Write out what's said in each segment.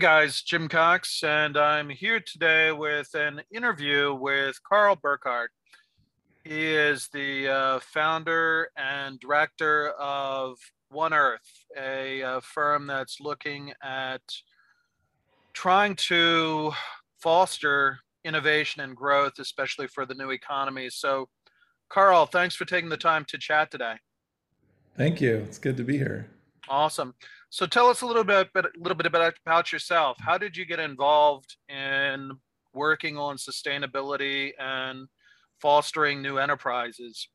Hey guys, Jim Cox, and I'm here today with an interview with Karl Burkart. He is the uh, founder and director of One Earth, a, a uh, firm that's looking at trying to foster innovation and growth, especially for the new economy. So, Karl, thanks for taking the time to chat today. Thank you. It's good to be here. Awesome. So tell us a little bit, a little bit about, about yourself. How did you get involved in working on sustainability and fostering new enterprises?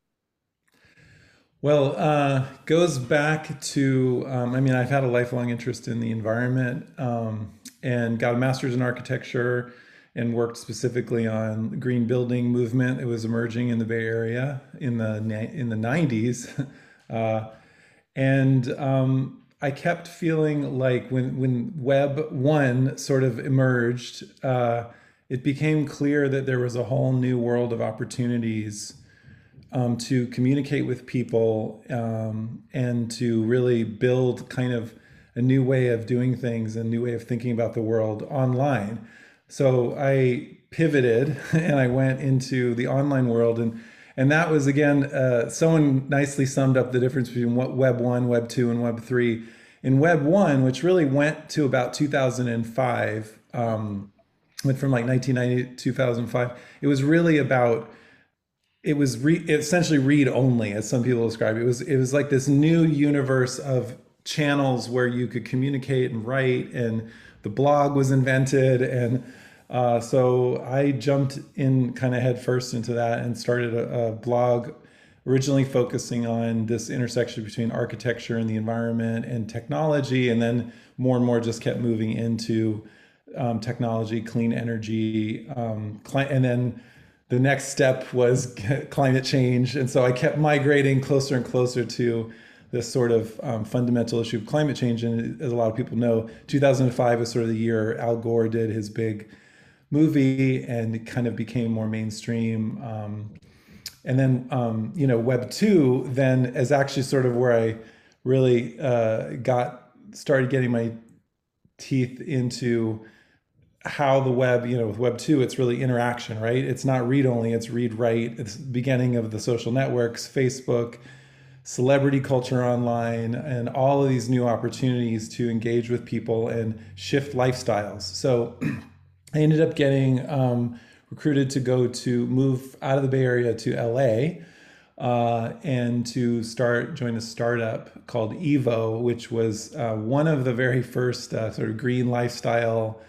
Well, uh, goes back to um, I mean, I've had a lifelong interest in the environment um, and got a master's in architecture and worked specifically on green building movement. It was emerging in the Bay Area in the in the 90s. Uh, and um, I kept feeling like when when Web one sort of emerged, uh, it became clear that there was a whole new world of opportunities um, to communicate with people um, and to really build kind of a new way of doing things, a new way of thinking about the world online. So I pivoted and I went into the online world and and that was again, uh, someone nicely summed up the difference between what Web 1, Web 2, and Web 3. In Web 1, which really went to about 2005, um, went from like 1990 to 2005, it was really about it was re- essentially read only as some people describe it. it was it was like this new universe of channels where you could communicate and write and the blog was invented and uh, so I jumped in kind of headfirst into that and started a, a, blog originally focusing on this intersection between architecture and the environment and technology. And then more and more just kept moving into um, technology, clean energy. Um, and then the next step was climate change. And so I kept migrating closer and closer to this sort of um, fundamental issue of climate change. And as a lot of people know, 2005 was sort of the year Al Gore did his big movie and it kind of became more mainstream. Um, and then, um, you know, Web 2 then is actually sort of where I really uh, got started getting my teeth into how the web, you know, with Web 2, it's really interaction, right? It's not read only, it's read write. It's beginning of the social networks, Facebook, celebrity culture online, and all of these new opportunities to engage with people and shift lifestyles. So I ended up getting um, recruited to go to move out of the Bay Area to LA uh, and to start join a startup called Evo, which was uh, one of the very first uh, sort of green lifestyle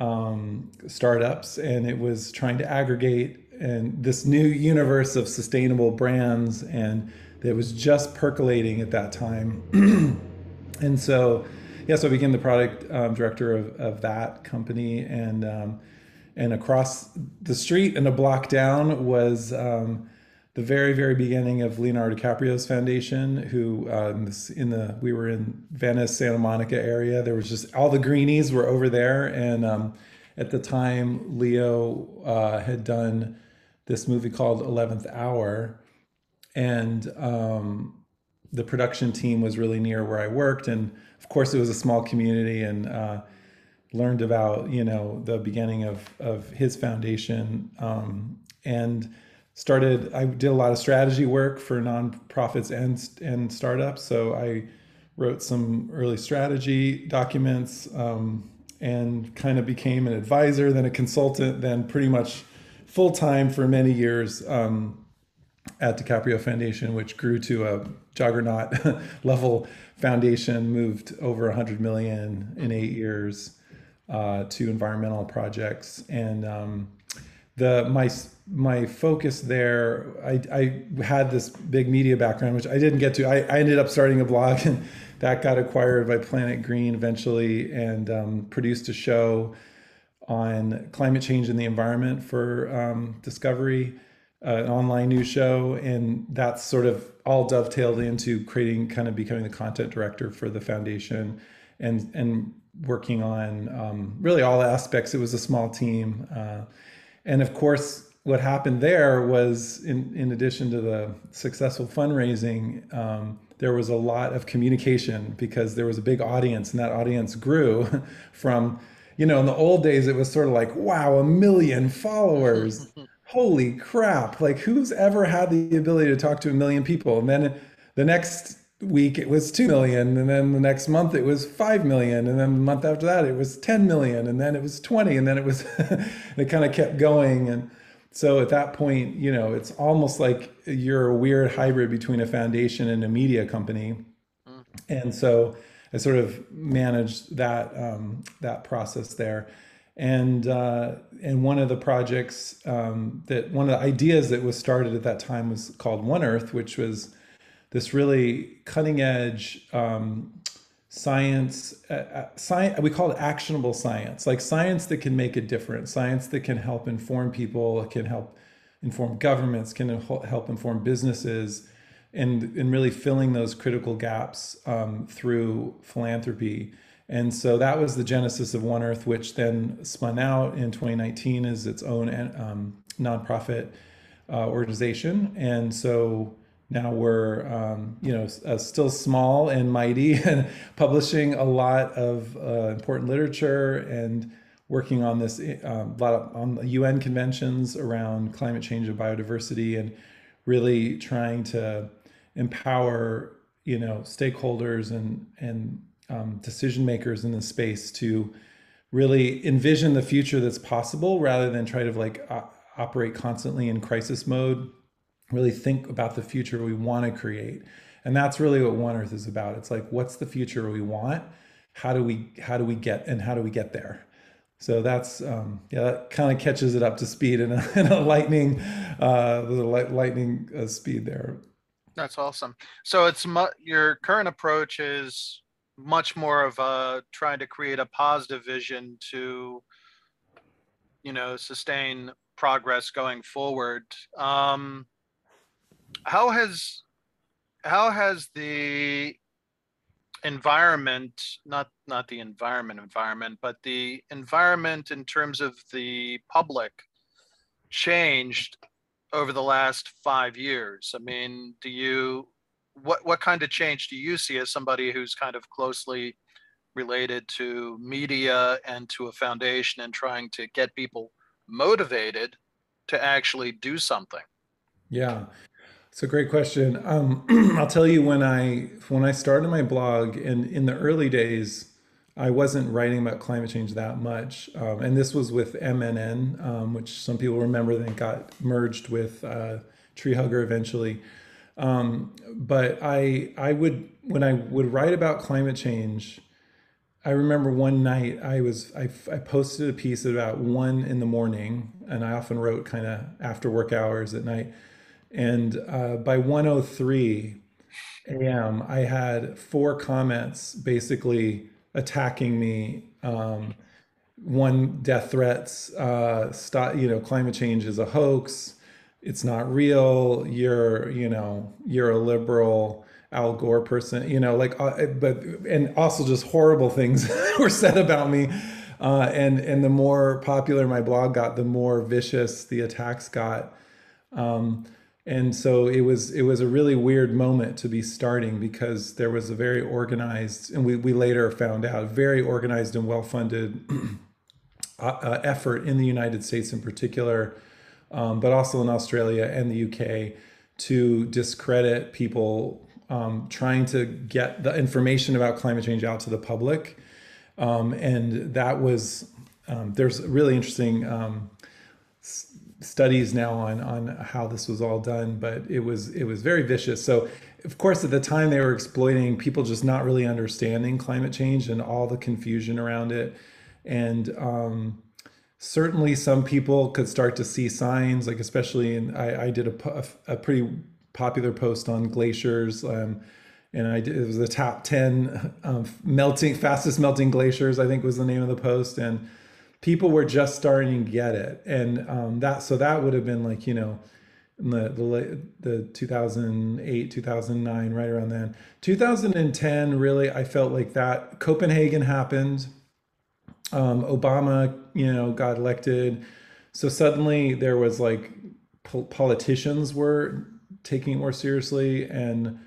um, startups, and it was trying to aggregate and this new universe of sustainable brands, and that was just percolating at that time, and so yeah, so I became the product um, director of, of that company, and um, and across the street and a block down was um, the very very beginning of Leonardo DiCaprio's foundation. Who um, in the we were in Venice, Santa Monica area. There was just all the greenies were over there, and um, at the time, Leo uh, had done this movie called Eleventh Hour, and um, the production team was really near where I worked, and of course it was a small community, and uh, learned about you know the beginning of of his foundation, um, and started. I did a lot of strategy work for nonprofits and and startups, so I wrote some early strategy documents, um, and kind of became an advisor, then a consultant, then pretty much full time for many years. Um, at DiCaprio Foundation, which grew to a juggernaut level foundation, moved over 100 million in eight years uh, to environmental projects. And um, the my my focus there, I, I had this big media background, which I didn't get to. I, I ended up starting a blog, and that got acquired by Planet Green eventually, and um, produced a show on climate change and the environment for um, Discovery uh, an online news show, and that's sort of all dovetailed into creating, kind of becoming the content director for the foundation, and and working on um, really all aspects. It was a small team, uh, and of course, what happened there was, in in addition to the successful fundraising, um, there was a lot of communication because there was a big audience and that audience grew from you know in the old days it was sort of like wow a million followers holy crap. Like who's ever had the ability to talk to a million people? And then the next week it was 2 million and then the next month it was 5 million and then the month after that it was 10 million and then it was 20 and then it was it kind of kept going. And so at that point you know it's almost like you're a weird hybrid between a foundation and a media company. Mm. and so i sort of managed that um, that process there and uh, and one of the projects um, that one of the ideas that was started at that time was called one earth which was this really cutting edge um, science, uh, uh, science, we call it actionable science, like science that can make a difference, science that can help inform people, can help inform governments, can help inform businesses, and, and really filling those critical gaps um, through philanthropy. And so that was the genesis of One Earth, which then spun out in 2019 as its own um, nonprofit uh, organization. And so now we're um, you know uh, still small and mighty and publishing a lot of uh, important literature and working on this um, a lot of, on UN conventions around climate change and biodiversity and really trying to empower you know stakeholders and and um, decision makers in the space to really envision the future that's possible rather than try to like uh, operate constantly in crisis mode. Really think about the future we want to create. And that's really what one earth is about. It's like what's the future we want? How do we how do we get and how do we get there? So that's um, yeah that kind of catches it up to speed in a, in a lightning uh light, lightning uh, speed there. That's awesome. So it's mu- your current approach is much more of a trying to create a positive vision to you know sustain progress going forward. Um how has how has the environment not not the environment environment but the environment in terms of the public changed over the last five years? I mean do you what what kind of change do you see as somebody who's kind of closely related to media and to a foundation and trying to get people motivated to actually do something yeah it's a great question. Um, I'll tell you when I when I started my blog, and in the early days, I wasn't writing about climate change that much, um, and this was with MNN, um, which some people remember then got merged with uh, Tree Hugger eventually. Um, but I I would when I would write about climate change, I remember one night I was I, I posted a piece at about one in the morning, and I often wrote kind of after work hours at night and uh, by 103 a.m., I had four comments basically attacking me. Um, one, death threats, uh, stop, you know, climate change is a hoax. It's not real. You're, you know, you're a liberal. Al Gore person, you know, like, uh, but and also just horrible things were said about me. Uh, and and the more popular my blog got, the more vicious the attacks got. Um, and so it was it was a really weird moment to be starting because there was a very organized and we, we later found out very organized and well-funded uh, uh, effort in the united states in particular um, but also in australia and the uk to discredit people um, trying to get the information about climate change out to the public um, and that was um, there's really interesting um, studies now on on how this was all done, but it was it was very vicious. So of course at the time they were exploiting people just not really understanding climate change and all the confusion around it, and um, certainly some people could start to see signs, like especially in I, I did a, a, a pretty popular post on glaciers. Um, and I did, it was the top 10 um, melting fastest melting glaciers, I think was the name of the post. And people were just starting to get it, and um, that so that would have been like you know in the the the 2008 2009 right around then 2010 really i felt like that copenhagen happened um, obama you know got elected so suddenly there was like po- politicians were taking it more seriously and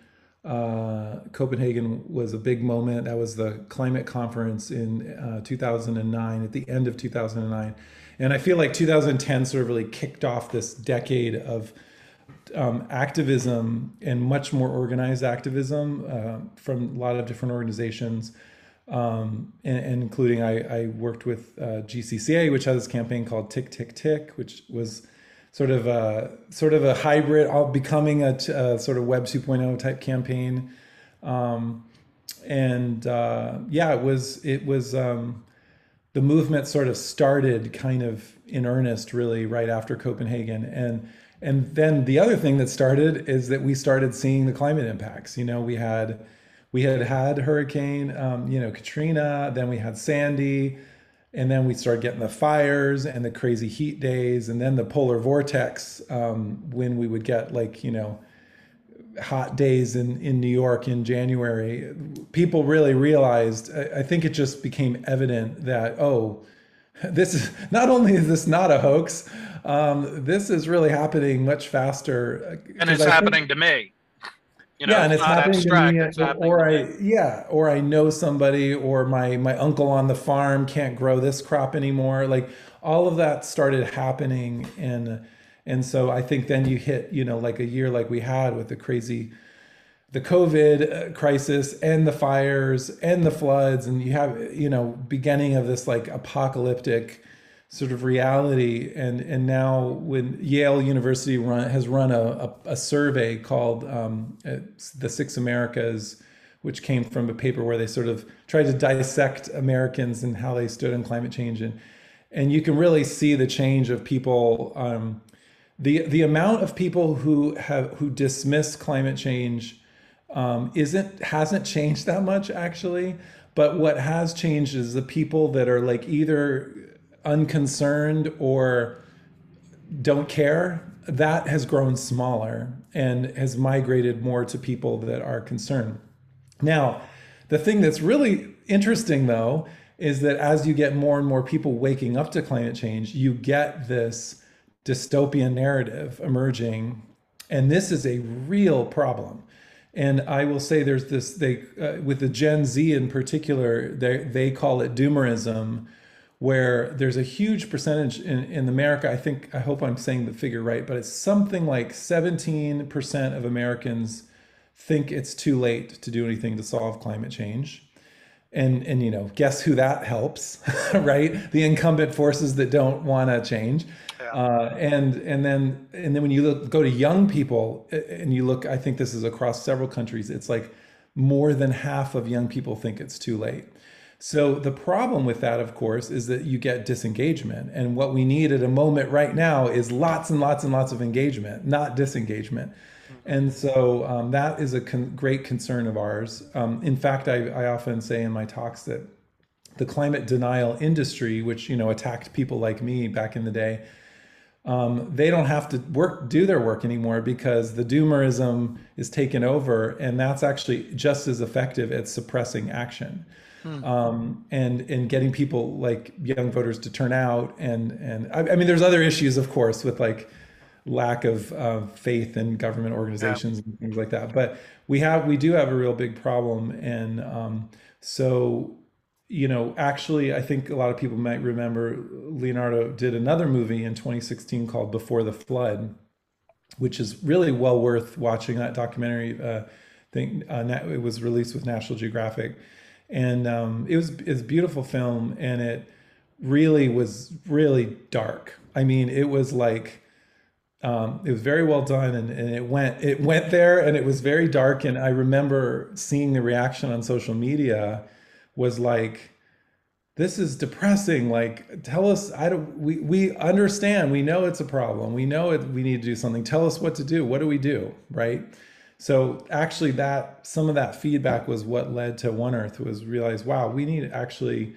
uh, Copenhagen was a big moment. That was the climate conference in uh, 2009, at the end of 2009. And I feel like 2010 sort of really kicked off this decade of um, activism and much more organized activism uh, from a lot of different organizations. Um, and, and, including I, I worked with uh, GCCA, which has this campaign called Tick Tick Tick, which was sort of a sort of a hybrid, all becoming a, a sort of Web 2.0 type campaign. Um, and uh, yeah, it was it was um, the movement sort of started kind of in earnest really right after Copenhagen and and then the other thing that started is that we started seeing the climate impacts. You know, we had we had had Hurricane, um, you know, Katrina, then we had Sandy, and then we started getting the fires and the crazy heat days, and then the polar vortex um, when we would get like you know hot days in in New York in January. People really realized. I, I think it just became evident that oh, this is not only is this not a hoax, um, this is really happening much faster. Uh, and it's happening think, to me. You know, yeah, and it's, it's happening abstract, to me, it's or I, yeah, or I know somebody, or my my uncle on the farm can't grow this crop anymore. Like all of that started happening, and and so I think then you hit, you know, like a year like we had with the crazy, the COVID uh, crisis and the fires and the floods, and you have, you know, beginning of this like apocalyptic sort of reality. And and now when Yale University run, has run a, a, a survey called um, the Six Americas which came from a paper where they sort of tried to dissect Americans and how they stood on climate change. And and you can really see the change of people um, the the amount of people who have who dismiss climate change um, isn't hasn't changed that much actually. But what has changed is the people that are like either unconcerned or don't care, that has grown smaller and has migrated more to people that are concerned. Now, the thing that's really interesting though is that as you get more and more people waking up to climate change, you get this dystopian narrative emerging. And this is a real problem. And I will say there's this, they, uh, with the Gen Z in particular, they, they call it doomerism, where there's a huge percentage in, in America. I think, I hope I'm saying the figure right, but it's something like 17% of Americans think it's too late to do anything to solve climate change. And, and you know, guess who that helps, right? The incumbent forces that don't want to change. Uh, and and then and then when you look, go to young people and you look, I think this is across several countries. It's like more than half of young people think it's too late. So the problem with that, of course, is that you get disengagement. And what we need at a moment right now is lots and lots and lots of engagement, not disengagement. And so um, that is a con- great concern of ours. Um, in fact, I, I often say in my talks that the climate denial industry, which you know attacked people like me back in the day, um, they don't have to work do their work anymore because the doomerism is taken over, and that's actually just as effective at suppressing action hmm. um, and and getting people like young voters to turn out and and I, I mean there's other issues of course with like lack of uh, faith in government organizations yeah. and things like that but we have we do have a real big problem and um, so you know actually i think a lot of people might remember leonardo did another movie in 2016 called before the flood which is really well worth watching that documentary uh, thing uh, it was released with national geographic and um, it was it's beautiful film, and it really was really dark. I mean, it was like um, it was very well done, and, and it went it went there, and it was very dark. And I remember seeing the reaction on social media was like, "This is depressing." Like, tell us. I don't. We we understand. We know it's a problem. We know it. We need to do something. Tell us what to do. What do we do? Right so actually that some of that feedback was what led to one earth was realize wow we need actually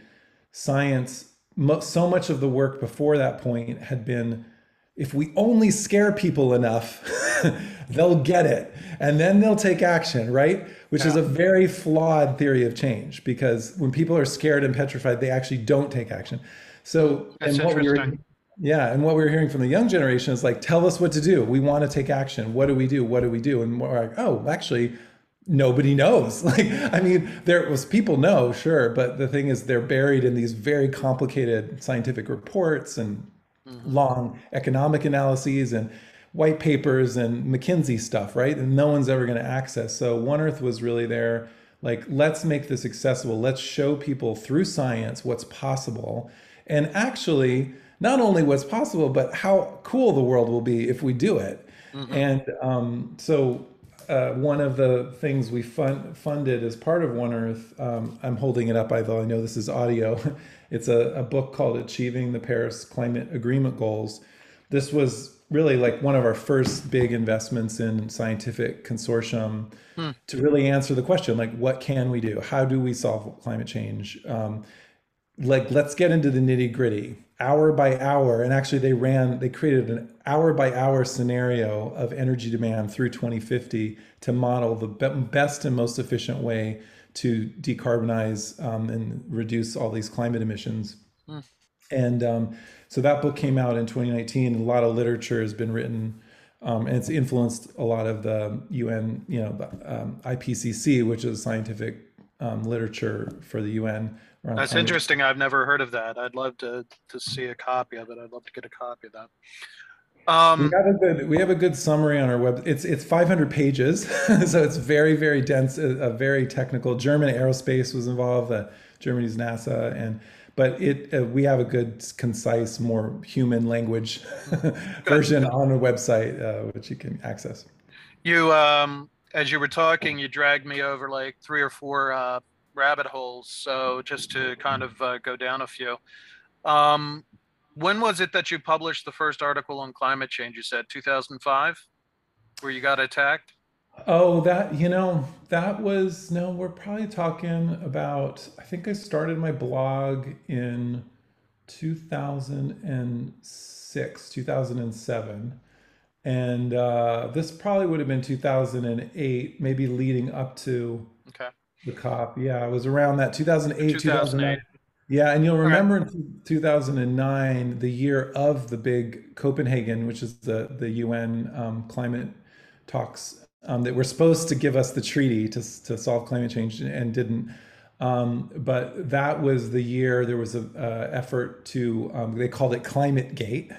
science. So much of the work before that point had been if we only scare people enough they'll get it. And then they'll take action right? Which yeah. is a very flawed theory of change because when people are scared and petrified they actually don't take action. So That's and what we were yeah, and what we are hearing from the young generation is like, tell us what to do. We want to take action. What do we do? What do we do? And we're like, oh, actually, nobody knows. Like, I mean, there was people know, sure, but the thing is, they're buried in these very complicated scientific reports and mm-hmm. long economic analyses and white papers and McKinsey stuff, right? And no one's ever going to access. So One Earth was really there. Like, let's make this accessible. Let's show people through science what's possible. And actually, not only what's possible, but how cool the world will be if we do it. Mm-hmm. And um, so uh, one of the things we fund, funded as part of One Earth, um, I'm holding it up, although I know this is audio. it's a, a, book called Achieving the Paris Climate Agreement Goals. This was really like one of our first big investments in scientific consortium hmm. to really answer the question like, what can we do? How do we solve climate change? Um, like, let's get into the nitty gritty hour by hour. And actually they ran they created an hour by hour scenario of energy demand through 2050 to model the best and most efficient way to decarbonize um, and reduce all these climate emissions. Mm. and um, so that book came out in 2019 a lot of literature has been written um, and it's influenced a lot of the un you know the um, ipcc which is scientific um, literature for the un that's interesting. I've never heard of that. I'd love to to see a copy of it. I'd love to get a copy of that. Um, we have a good we have a good summary on our web. It's it's 500 pages, so it's very very dense, a, a, very technical. German aerospace was involved, uh, Germany's NASA, and but it uh, we have a good concise, more human language version on a website uh, which you can access. You um, as you were talking, you dragged me over like three or four uh, rabbit holes. So just to kind of uh, go down a few. Um, when was it that you published the first article on climate change? You said 2005, where you got attacked. Oh, that you know that was no. We're probably talking about. I think I started my blog in 2006, 2007 and uh, this probably would have been 2008 maybe leading up to okay. The cop, yeah, it was around that 2008, 2008. Yeah, and you'll remember in 2009, the year of the big Copenhagen, which is the the UN um, climate talks um, that were supposed to give us the treaty to to solve climate change and didn't. Um, but that was the year there was a uh, effort to um, they called it Climate Gate.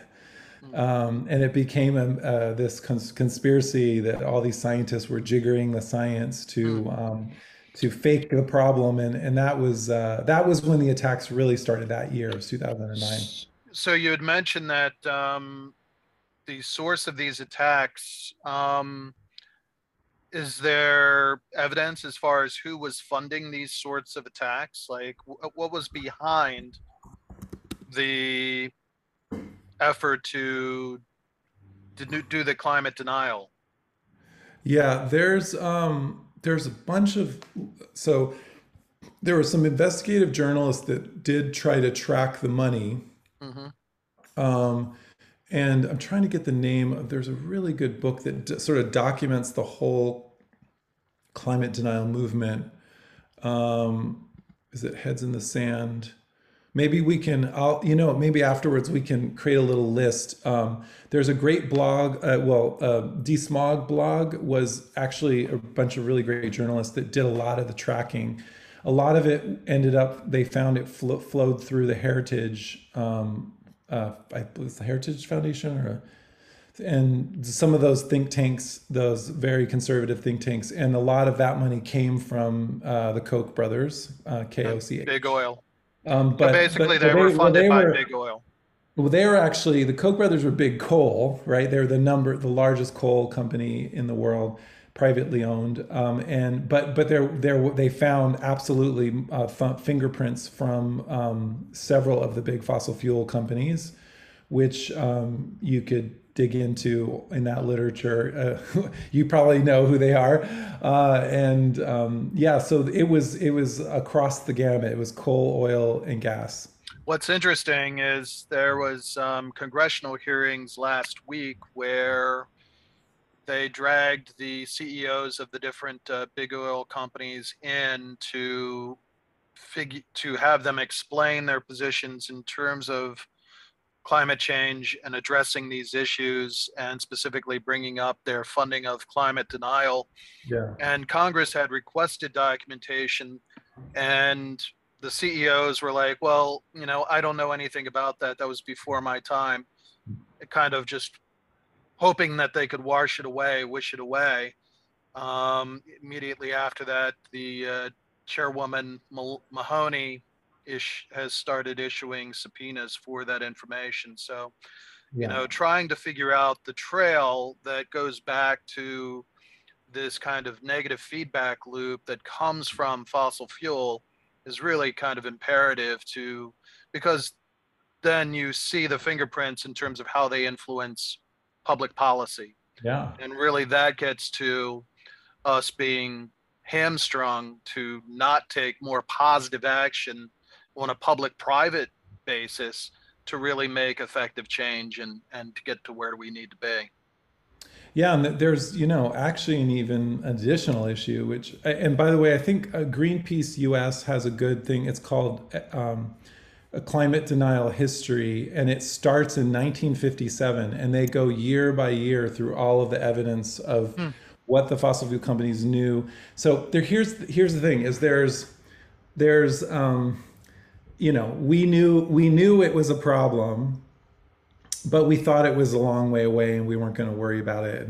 Hmm. Um, and it became a, uh, this cons- conspiracy that all these scientists were jiggering the science to mm. um, to fake the problem, and and that was uh, that was when the attacks really started that year of 2009. So you had mentioned that um, the source of these attacks. Um, is there evidence as far as who was funding these sorts of attacks? Like, what was behind the effort to do the climate denial? Yeah, there's um, there's a bunch of so there were some investigative journalists that did try to track the money. Mm-hmm. Um, and I'm trying to get the name of there's a really good book that d- sort of documents the whole climate denial movement. Um, is it Heads in the Sand? Maybe we can I'll, you know maybe afterwards we can create a little list. Um, there's a great blog uh, well uh, desmog blog was actually a bunch of really great journalists that did a lot of the tracking. A lot of it ended up they found it flo- flowed through the heritage um, uh, I believe it's the heritage foundation or and some of those think tanks those very conservative think tanks and a lot of that money came from uh, the koch brothers uh, koch big oil um, but so basically, but, they, were funded they by were, big oil. Well, they were actually the Koch brothers were big coal, right? They're the number, the largest coal company in the world, privately owned. Um, and but but they're, they're, they found absolutely uh, fingerprints from um, several of the big fossil fuel companies, which um, you could dig into in that literature. Uh, you probably know who they are, uh, and um, yeah, so it was it was across the gamut. It was coal, oil, and gas. What's interesting is there was um, congressional hearings last week where they dragged the CEOs of the different uh, big oil companies in to figure to have them explain their positions in terms of climate change and addressing these issues and specifically bringing up their funding of climate denial. Yeah. And Congress had requested documentation and the CEOs were like, well, you know, I don't know anything about that. That was before my time. It kind of just hoping that they could wash it away, wish it away. Um, immediately after that, the uh, chairwoman Maloney ish has started issuing subpoenas for that information. So, yeah. you know, trying to figure out the trail that goes back to this kind of negative feedback loop that comes from fossil fuel is really kind of imperative to because then you see the fingerprints in terms of how they influence public policy. Yeah. And really that gets to us being hamstrung to not take more positive action on a public private basis to really make effective change and and to get to where we need to be. Yeah and there's you know actually an even additional issue which and by the way i think uh, greenpeace us has a good thing. It's called um, a climate denial history and it starts in 1957 and they go year by year through all of the evidence of hmm. what the fossil fuel companies knew. So there here's here's the thing is there's there's um, you know, we knew we knew it was a problem, but we thought it was a long way away and we weren't going to worry about it.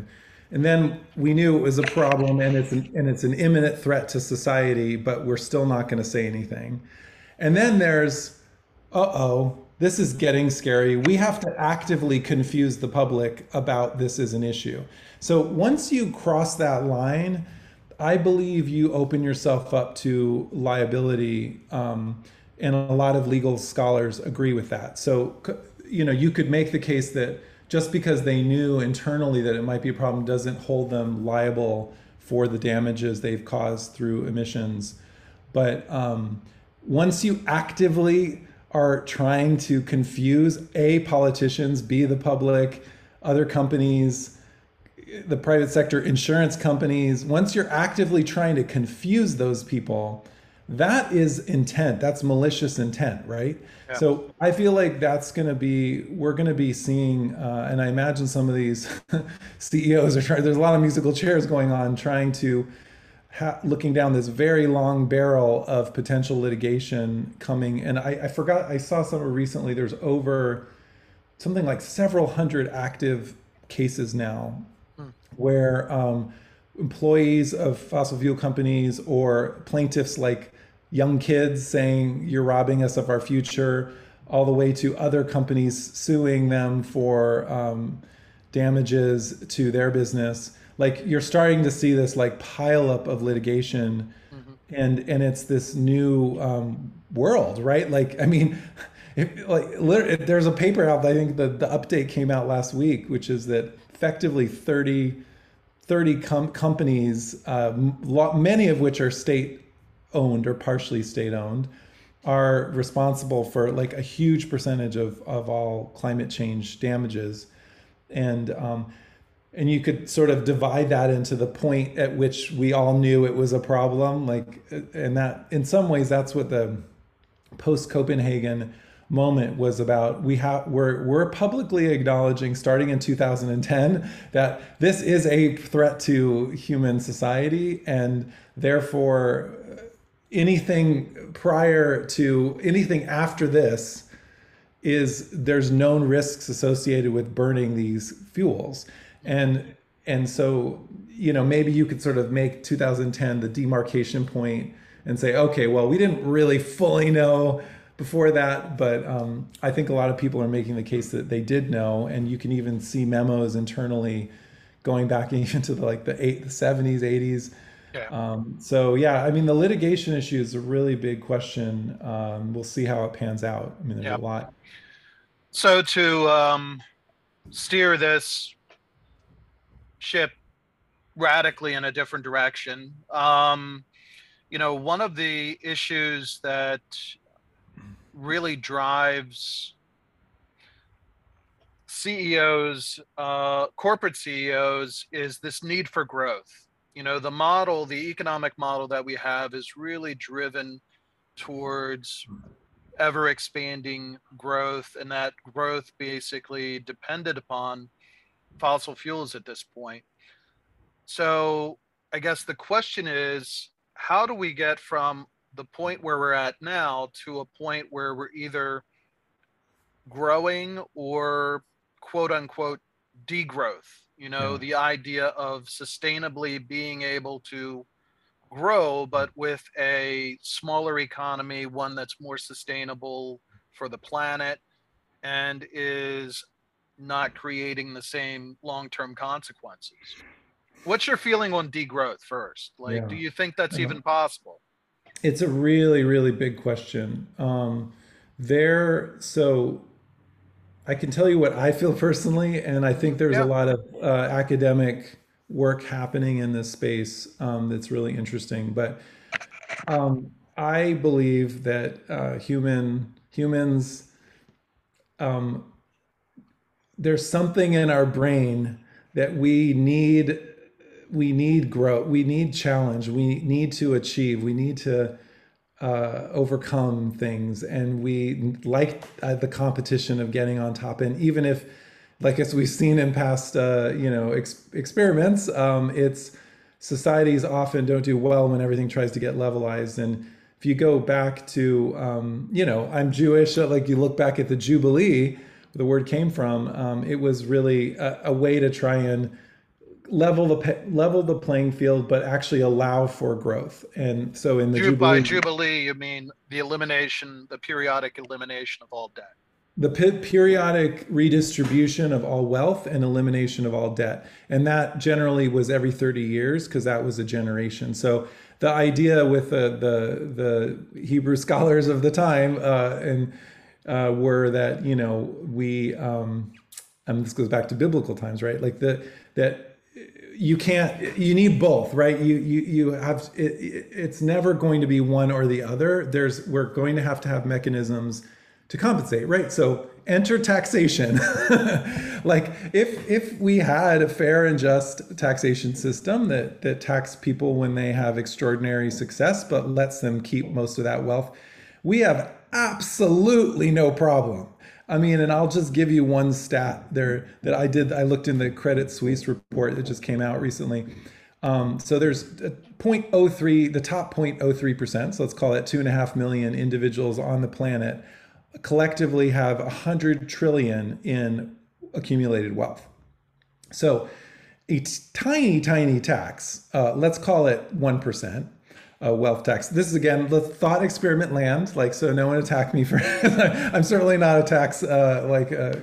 And then we knew it was a problem and it's an, and it's an imminent threat to society, but we're still not going to say anything. And then there's, uh-oh, this is getting scary. We have to actively confuse the public about this as an issue. So once you cross that line, I believe you open yourself up to liability. Um, and a lot of legal scholars agree with that. So, you know, you could make the case that just because they knew internally that it might be a problem doesn't hold them liable for the damages they've caused through emissions. But um, once you actively are trying to confuse A, politicians, B, the public, other companies, the private sector, insurance companies, once you're actively trying to confuse those people, that is intent that's malicious intent right yeah. so i feel like that's going to be we're going to be seeing uh, and i imagine some of these ceos are trying there's a lot of musical chairs going on trying to ha- looking down this very long barrel of potential litigation coming and I, I forgot i saw somewhere recently there's over something like several hundred active cases now hmm. where um, employees of fossil fuel companies or plaintiffs like young kids saying you're robbing us of our future, all the way to other companies suing them for um, damages to their business. Like you're starting to see this like pile up of litigation, mm-hmm. and and it's this new um, world, right? Like I mean. If, like there's a paper out i think the, the update came out last week which is that effectively 30 30 com- companies uh, many of which are state owned or partially state owned are responsible for like a huge percentage of, of all climate change damages. And um, and you could sort of divide that into the point at which we all knew it was a problem like and that in some ways that's what the post copenhagen moment was about we have we're we're publicly acknowledging starting in 2010 that this is a threat to human society and therefore uh, anything prior to anything after this is there's known risks associated with burning these fuels. And and so you know maybe you could sort of make 2010 the demarcation point and say okay well we didn't really fully know before that but um, i think a lot of people are making the case that they did know and you can even see memos internally going back even to the, like the, eight, the 70s 80s yeah. Um, so yeah, I mean the litigation issue is a really big question. Um, we'll see how it pans out. I mean, there's a lot. So to um, steer this ship radically in a different direction, um, you know, one of the issues that really drives CEOs, uh, corporate CEOs, is this need for growth you know the model the economic model that we have is really driven towards ever expanding growth, and that growth basically depended upon fossil fuels at this point. So I guess the question is how do we get from the point where we're at now to a point where we're either growing or quote unquote degrowth? You know, yeah. the idea of sustainably being able to grow, but with a smaller economy, one that's more sustainable for the planet and is not creating the same long-term consequences. What's your feeling on degrowth first? Like, yeah. do you think that's even possible? It's a really, really big question. Um, there, so I can tell you what I feel personally, and I think there's yeah. a lot of uh, academic work happening in this space um, that's really interesting. But um, I believe that uh, human humans, um, there's something in our brain that we need. We need growth. We need challenge. We need to achieve. We need to uh, overcome things, and we like uh, the competition of getting on top. And even if like as we've seen in past uh, you know ex- experiments um, it's societies often don't do well when everything tries to get levelized and if you go back to um, you know i'm jewish like you look back at the jubilee the word came from um, it was really a, a, way to try and level the level the playing field but actually allow for growth and so in the jubilee, by jubilee you mean the elimination the periodic elimination of all debt the periodic redistribution of all wealth and elimination of all debt. And that generally was every 30 years because that was a generation. So the idea with the, the, the Hebrew scholars of the time uh, and uh, were that, you know, we, um, and this goes back to biblical times, right? Like the, that you can't, you need both, right? You, you, you have, it, it's never going to be one or the other. There's, we're going to have to have mechanisms to compensate, right? So enter taxation. like if if we had a fair and just taxation system that that tax people when they have extraordinary success but lets them keep most of that wealth, we have absolutely no problem. I mean, and I'll just give you one stat there that I did. I looked in the Credit Suisse report that just came out recently. Um, so there's 0.03, the top 0.03%, so let's call it two and a half million individuals on the planet collectively have 100 trillion in accumulated wealth. So a tiny, tiny tax, uh, let's call it 1%. Uh, wealth tax. This is again the thought experiment land. Like, so no one attack me for. I'm certainly not a tax uh, like uh,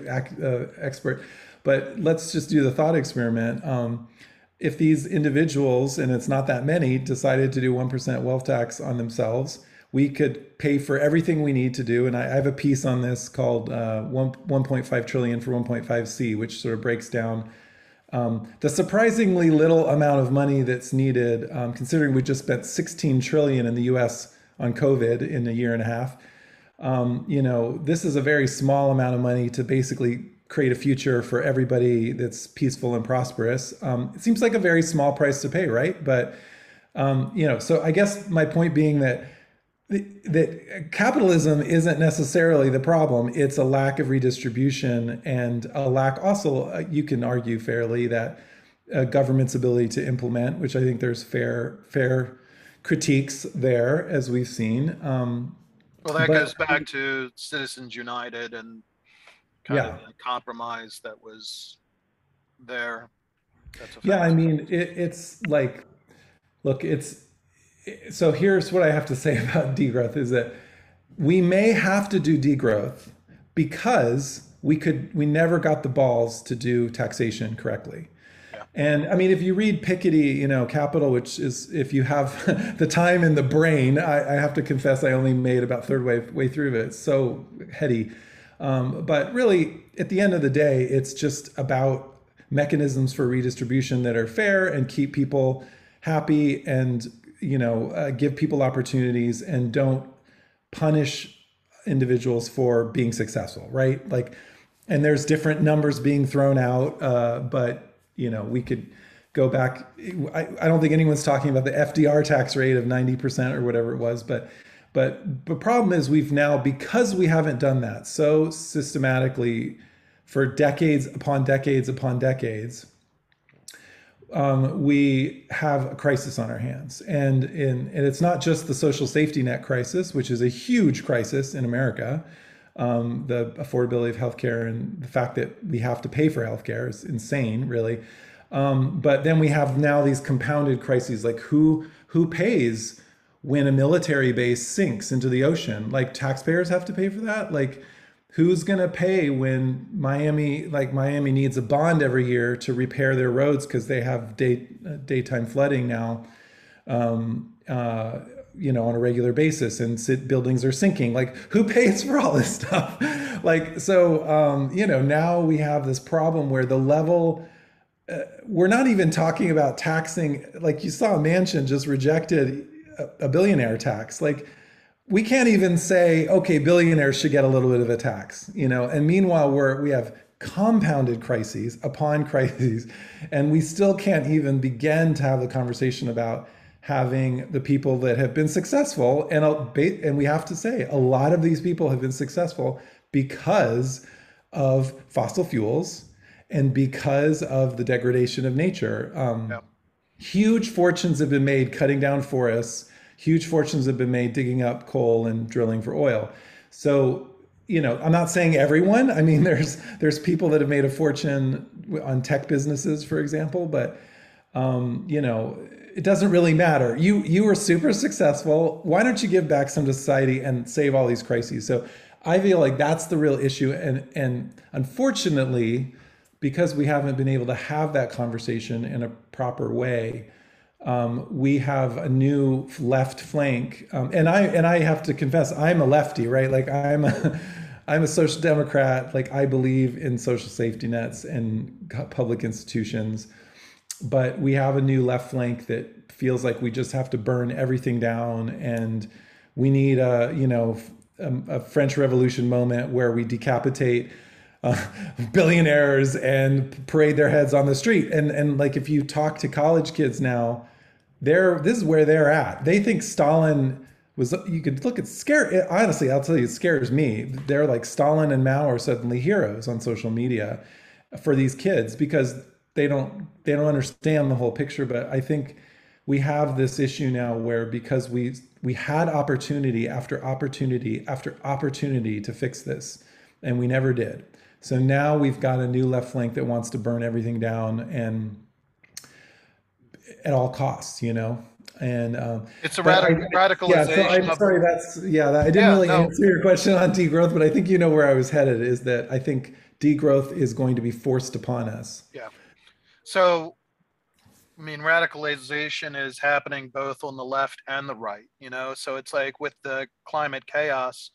uh, expert, but let's just do the thought experiment. Um, if these individuals, and it's not that many, decided to do one percent wealth tax on themselves, we could pay for everything we need to do. And I, I have a piece on this called uh, 1, 1.5 trillion for 1.5C, which sort of breaks down um, the surprisingly little amount of money that's needed, um, considering we just spent 16 trillion in the U.S. on COVID in a year and a half. Um, you know, this is a very small amount of money to basically create a future for everybody that's peaceful and prosperous. Um, it seems like a very small price to pay, right? But um, you know, so I guess my point being that that capitalism isn't necessarily the problem. It's a lack of redistribution and a lack also uh, you can argue fairly that a government's ability to implement which i think there's fair fair critiques there as we've seen um, well that but, goes back to citizens united and kind yeah. of the compromise that was there. Yeah i mean it, it's like look it's so here's what I have to say about degrowth is that we may have to do degrowth because we could we never got the balls to do taxation correctly. And I mean, if you read Piketty, you know, Capital, which is if you have the time and the brain, I, I, have to confess I only made about third way way through it. It's so heady. Um, but really, at the end of the day, it's just about mechanisms for redistribution that are fair and keep people happy and you know uh, give people opportunities and don't punish individuals for being successful right like and there's different numbers being thrown out uh, but you know we could go back I, I don't think anyone's talking about the fdr tax rate of 90% or whatever it was but But the problem is we've now because we haven't done that so systematically for decades upon decades upon decades. Um, we have a crisis on our hands, and in, and it's not just the social safety net crisis, which is a huge crisis in America. Um, the affordability of healthcare and the fact that we have to pay for healthcare is insane, really. Um, but then we have now these compounded crises, like who who pays when a military base sinks into the ocean? Like taxpayers have to pay for that. Like who's going to pay when Miami, like Miami, needs a bond every year to repair their roads because they have day uh, daytime flooding now. Um, uh, you know, on a regular basis, and sit, buildings are sinking. Like, who pays for all this stuff? like, so um, you know, now we have this problem where the level uh, we're not even talking about taxing like you saw a Manchin just rejected a, a, billionaire tax like we can't even say okay billionaires should get a little bit of a tax you know and meanwhile we're we have compounded crises upon crises and we still can't even begin to have the conversation about having the people that have been successful and and we have to say a lot of these people have been successful because of fossil fuels and because of the degradation of nature. Um, yeah. Huge fortunes have been made cutting down forests. Huge fortunes have been made digging up coal and drilling for oil. So, you know, I'm not saying everyone. I mean, there's there's people that have made a fortune on tech businesses, for example, but um, you know, it doesn't really matter. You you were super successful. Why don't you give back some to society and save all these crises? So I feel like that's the real issue, and and unfortunately, because we haven't been able to have that conversation in a proper way, um, we have a new left flank. Um, and I and I have to confess, I'm a lefty, right? Like I'm a, I'm a social democrat. Like I believe in social safety nets and public institutions, but we have a new left flank that feels like we just have to burn everything down, and we need a you know a, a French Revolution moment where we decapitate uh, billionaires and parade their heads on the street. And and like if you talk to college kids now, they're this is where they're at. They think Stalin was you could look at scare honestly i'll tell you it scares me. They're like stalin and mao are suddenly heroes on social media for these kids because they don't they don't understand the whole picture. But i think we have this issue now where because we we had opportunity after opportunity after opportunity to fix this and we never did. So now we've got a new left flank that wants to burn everything down and at all costs, you know. And um, it's a radical I, radicalization. Yeah, so I'm of, sorry. That's yeah. That, I didn't yeah, really no. answer your question on degrowth, but I think you know where I was headed. Is that I think degrowth is going to be forced upon us. Yeah. So, I mean, radicalization is happening both on the left and the right. You know, so it's like with the climate chaos,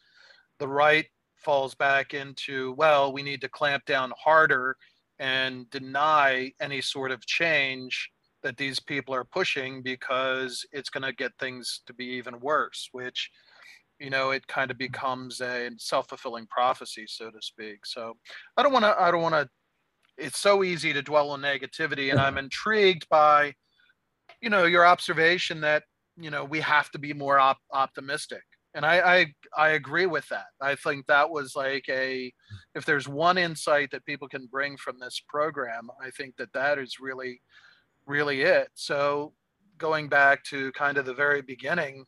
the right falls back into, well, we need to clamp down harder and deny any sort of change that these people are pushing because it's going to get things to be even worse, which, you know, it kind of becomes a self-fulfilling prophecy, so to speak. So I don't want to, I don't want to, it's so easy to dwell on negativity. And I'm intrigued by, you know, your observation that, you know, we have to be more op- optimistic and I, I i agree with that i think that was like a if there's one insight that people can bring from this program i think that that is really really it so going back to kind of the very beginning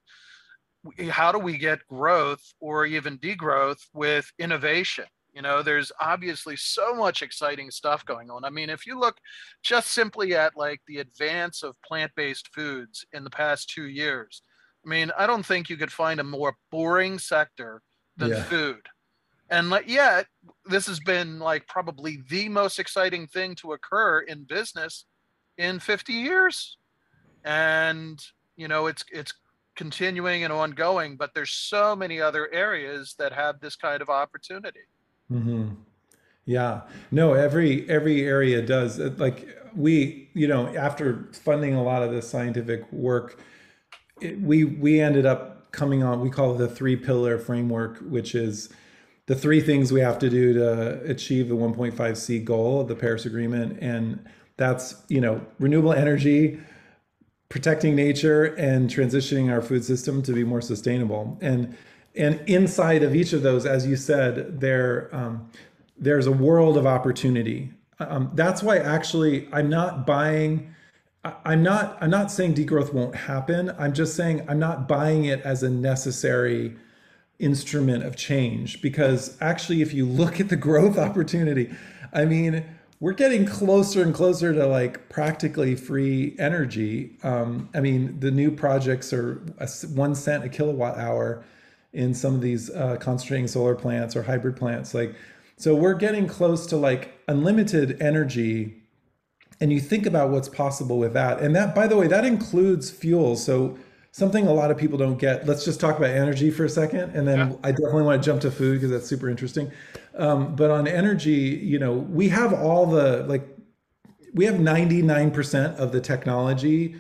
how do we get growth or even degrowth with innovation you know there's obviously so much exciting stuff going on i mean if you look just simply at like the advance of plant-based foods in the past two years I mean, I don't think you could find a more boring sector than yeah. food. And like, yet, this has been like probably the most exciting thing to occur in business in 50 years. And you know, it's it's continuing and ongoing, but there's so many other areas that have this kind of opportunity. Mm-hmm. Yeah, no, every every area does. Like we, you know, after funding a lot of the scientific work it, we we ended up coming on we call it the three pillar framework which is the three things we have to do to achieve the 1.5 c goal of the paris agreement and that's you know renewable energy protecting nature and transitioning our food system to be more sustainable. And and inside of each of those, as you said, there um, there's a world of opportunity. Um, that's why actually I'm not buying. I'm not. I'm not saying degrowth won't happen. I'm just saying I'm not buying it as a necessary instrument of change because actually, if you look at the growth opportunity, I mean, we're getting closer and closer to like practically free energy. Um, I mean, the new projects are a, one cent a kilowatt hour in some of these uh, concentrating solar plants or hybrid plants. Like, so we're getting close to like unlimited energy. And you think about what's possible with that. And that, by the way, that includes fuels. So something a lot of people don't get. Let's just talk about energy for a second, and then yeah. I definitely want to jump to food because that's super interesting. Um, but on energy, you know, we have all the like, we have ninety nine percent of the technology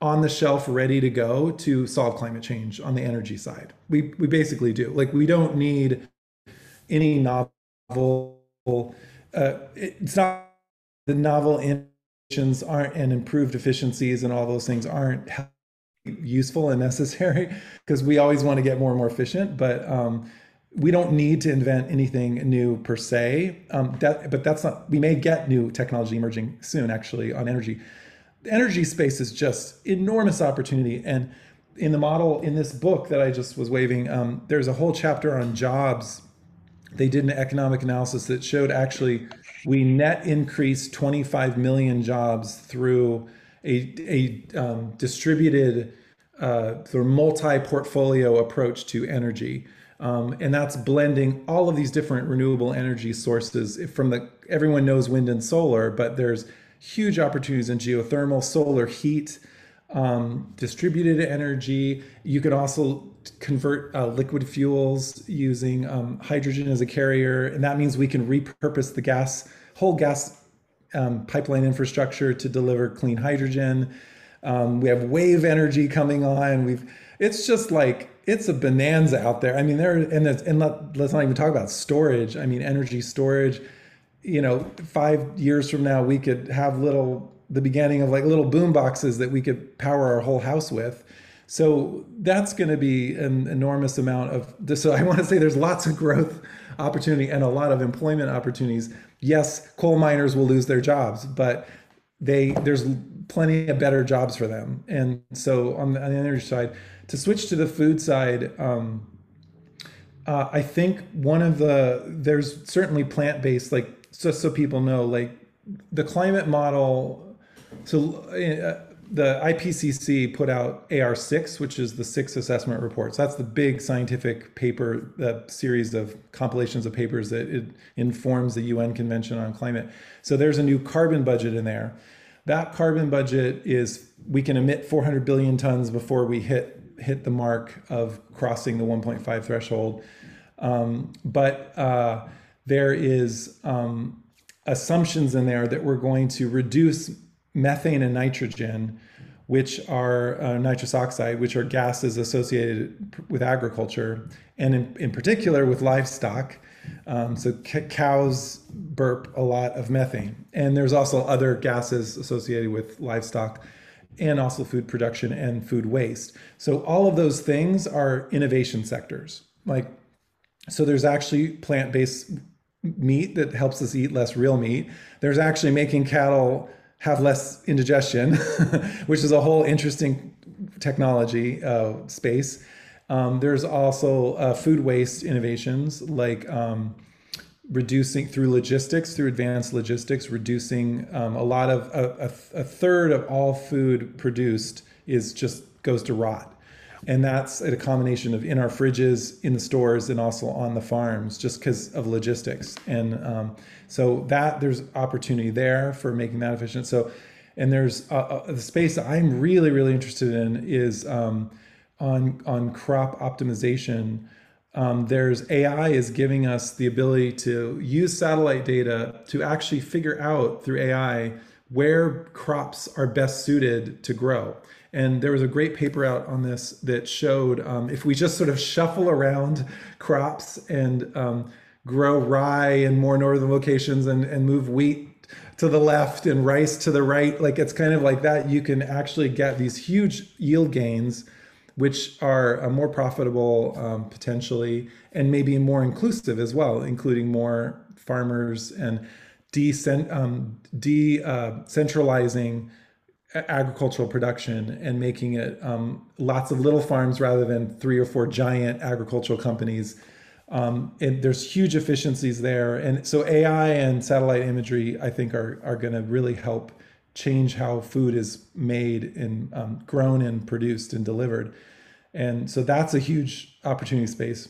on the shelf ready to go to solve climate change on the energy side. We we basically do. Like we don't need any novel. Uh, it's not the novel innovations aren't and improved efficiencies and all those things aren't useful and necessary because we always want to get more and more efficient but um, we don't need to invent anything new per se. Um, that, but that's not we may get new technology emerging soon actually on energy. The energy space is just enormous opportunity. And in the model in this book that i just was waving um, there's a whole chapter on jobs. They did an economic analysis that showed actually we net increased 25 million jobs through a, a um, distributed uh, sort of multi-portfolio approach to energy. Um, and that's blending all of these different renewable energy sources from the everyone knows wind and solar but there's huge opportunities in geothermal solar heat um, distributed energy you could also convert uh, liquid fuels using um, hydrogen as a carrier and that means we can repurpose the gas whole gas um, pipeline infrastructure to deliver clean hydrogen. Um, we have wave energy coming on. We've it's just like it's a bonanza out there. I mean, there and and let, let's not even talk about storage. I mean, energy storage. You know, five years from now, we could have little the beginning of like little boom boxes that we could power our whole house with. So that's going to be an enormous amount of. So I want to say there's lots of growth opportunity and a lot of employment opportunities yes, coal miners will lose their jobs, but they there's plenty of better jobs for them. And so on the, on the energy side, to switch to the food side, um, uh, I think one of the there's certainly plant based like just so people know like the climate model. So uh, the IPCC put out AR6, which is the six assessment reports. That's the big scientific paper, the series of compilations of papers that it informs the UN Convention on Climate. So there's a new carbon budget in there. That carbon budget is we can emit 400 billion tons before we hit hit the mark of crossing the 1.5 threshold. Um, but uh, there is um, assumptions in there that we're going to reduce methane and nitrogen, which are uh, nitrous oxide, which are gases associated with agriculture, and in, in particular with livestock. Um, so c- cows burp a lot of methane, and there's also other gases associated with livestock, and also food production and food waste. So all of those things are innovation sectors. Like, so there's actually plant-based meat that helps us eat less real meat. There's actually making cattle have less indigestion, which is a whole interesting technology uh, space. Um, there's also uh, food waste innovations like um, reducing through logistics, through advanced logistics, reducing um, a lot of a, a, a, third of all food produced is just goes to rot. And that's a combination of in our fridges in the stores and also on the farms just because of logistics. And um, so that there's opportunity there for making that efficient. So and there's uh, uh, the space i'm really really interested in is um, on on crop optimization um, there's ai is giving us the ability to use satellite data to actually figure out through ai where crops are best suited to grow and there was a great paper out on this that showed um, if we just sort of shuffle around crops and um, grow rye in more northern locations and, and move wheat to the left and rice to the right. Like it's kind of like that. You can actually get these huge yield gains, which are uh, more profitable um, potentially and maybe more inclusive as well, including more farmers and decent, um, decentralizing uh, agricultural production and making it um, lots of little farms rather than three or four giant agricultural companies um, and there's huge efficiencies there. And so AI and satellite imagery, I think, are, are going to really help change how food is made and um, grown and produced and delivered. And so that's a huge opportunity space.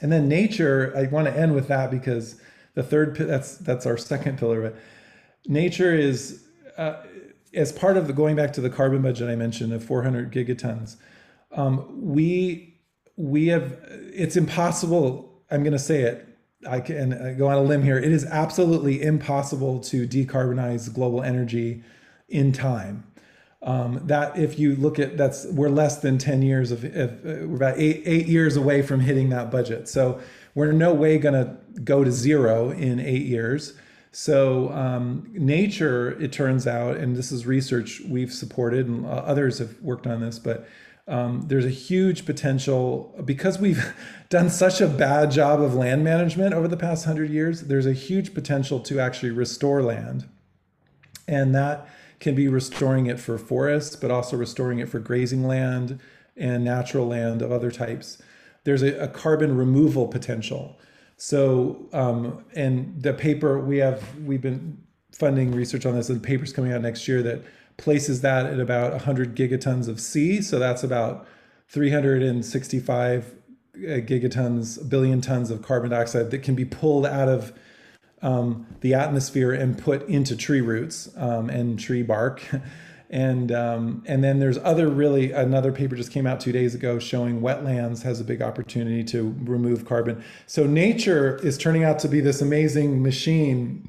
And then nature, I want to end with that because the third that's that's our second pillar. But nature is uh, as part of the going back to the carbon budget I mentioned of 400 gigatons. Um, we we have it's impossible i'm going to say it i can go on a limb here. It is absolutely impossible to decarbonize global energy in time. Um, that if you look at that's we're less than 10 years of, if, uh, we're about eight, eight years away from hitting that budget. So we're no way going to go to zero in eight years. So um, nature it turns out and this is research we've supported and uh, others have worked on this but um, there's a huge potential because we've done such a bad job of land management over the past hundred years. There's a huge potential to actually restore land, and that can be restoring it for forests, but also restoring it for grazing land and natural land of other types. There's a, a carbon removal potential. So, um, and the paper we have, we've been funding research on this, and the paper's coming out next year that places that at about 100 gigatons of C. So that's about 365 uh, gigatons, billion tons of carbon dioxide that can be pulled out of um, the atmosphere and put into tree roots um, and tree bark. and um, and then there's other really another paper just came out two days ago showing wetlands has a big opportunity to remove carbon. So nature is turning out to be this amazing machine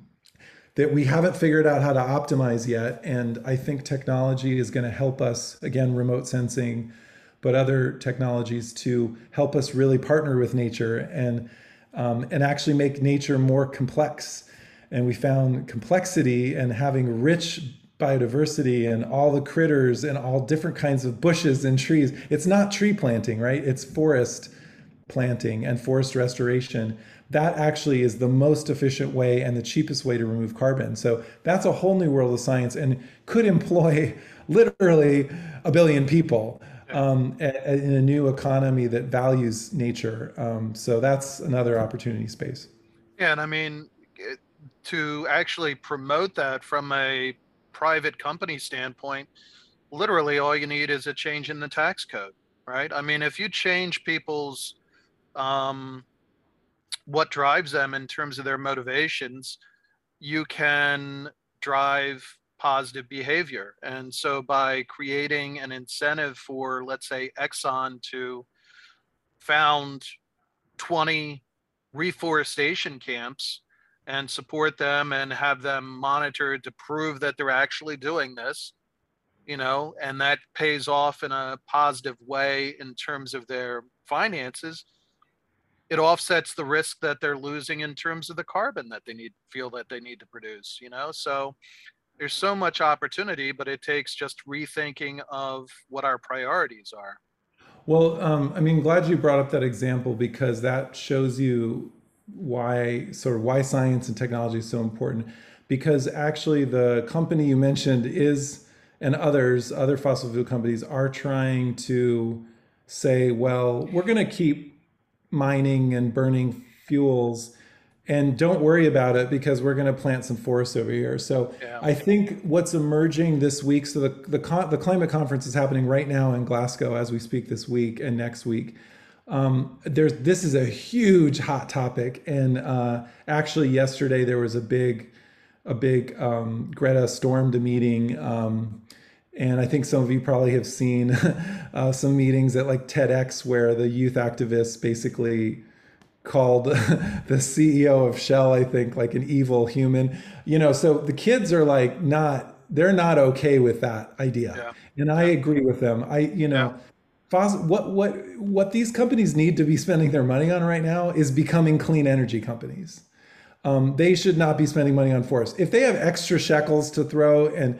that we haven't figured out how to optimize yet. And I think technology is going to help us, again, remote sensing, but other technologies to help us really partner with nature and, um, and actually make nature more complex. And we found complexity and having rich biodiversity and all the critters and all different kinds of bushes and trees. It's not tree planting, right? It's forest planting and forest restoration that actually is the most efficient way and the cheapest way to remove carbon. So that's a whole new world of science and could employ literally a billion people um, in a new economy that values nature. Um, so that's another opportunity space. Yeah, and I mean, to actually promote that from a private company standpoint, literally all you need is a change in the tax code, right? I mean, if you change people's um, what drives them in terms of their motivations, you can drive positive behavior. And so by creating an incentive for, let's say, Exxon to found 20 reforestation camps and support them and have them monitored to prove that they're actually doing this, you know, and that pays off in a positive way in terms of their finances it offsets the risk that they're losing in terms of the carbon that they need feel that they need to produce you know? So there's so much opportunity but it takes just rethinking of what our priorities are. Well um, i mean glad you brought up that example because that shows you why sort of why science and technology is so important. Because actually the company you mentioned is and others other fossil fuel companies are trying to say well we're going to keep mining and burning fuels and don't worry about it because we're going to plant some forests over here. So yeah. I think what's emerging this week. So the the, the climate conference is happening right now in Glasgow as we speak this week and next week. Um, there's this is a huge hot topic, and uh, actually yesterday there was a big a big um, Greta stormed a meeting. Um, and I think some of you probably have seen uh, some meetings at like TEDx where the youth activists basically called the CEO of Shell, I think, like an evil human. You know, so the kids are like not, they're not okay with that idea. Yeah. And I agree with them. I, you know, yeah. what what what these companies need to be spending their money on right now is becoming clean energy companies. um, they should not be spending money on forests. If they have extra shekels to throw, and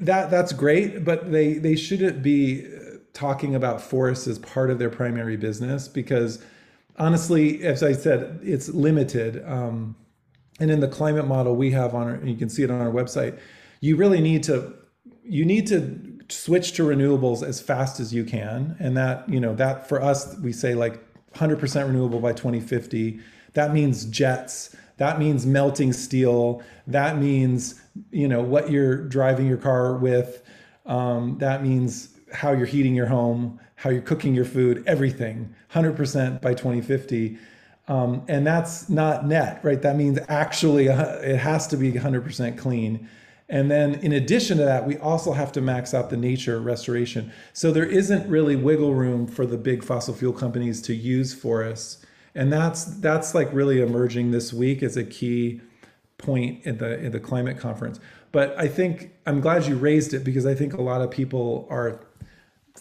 that that's great, but they they shouldn't be talking about forests as part of their primary business because honestly, as I said, it's limited. Um, and in the climate model we have on our, you can see it on our website, you really need to you need to switch to renewables as fast as you can. And that, you know, that for us, we say like 100% renewable by 2050. That means jets. That means melting steel. That means, you know, what you're driving your car with. Um, that means how you're heating your home, how you're cooking your food, everything, 100% by 2050. Um, and that's not net, right? That means actually uh, it has to be 100% clean. And then in addition to that, we also have to max out the nature restoration. So there isn't really wiggle room for the big fossil fuel companies to use forests. And that's that's like really emerging this week as a key point in the in the climate conference. But I think I'm glad you raised it because I think a lot of people are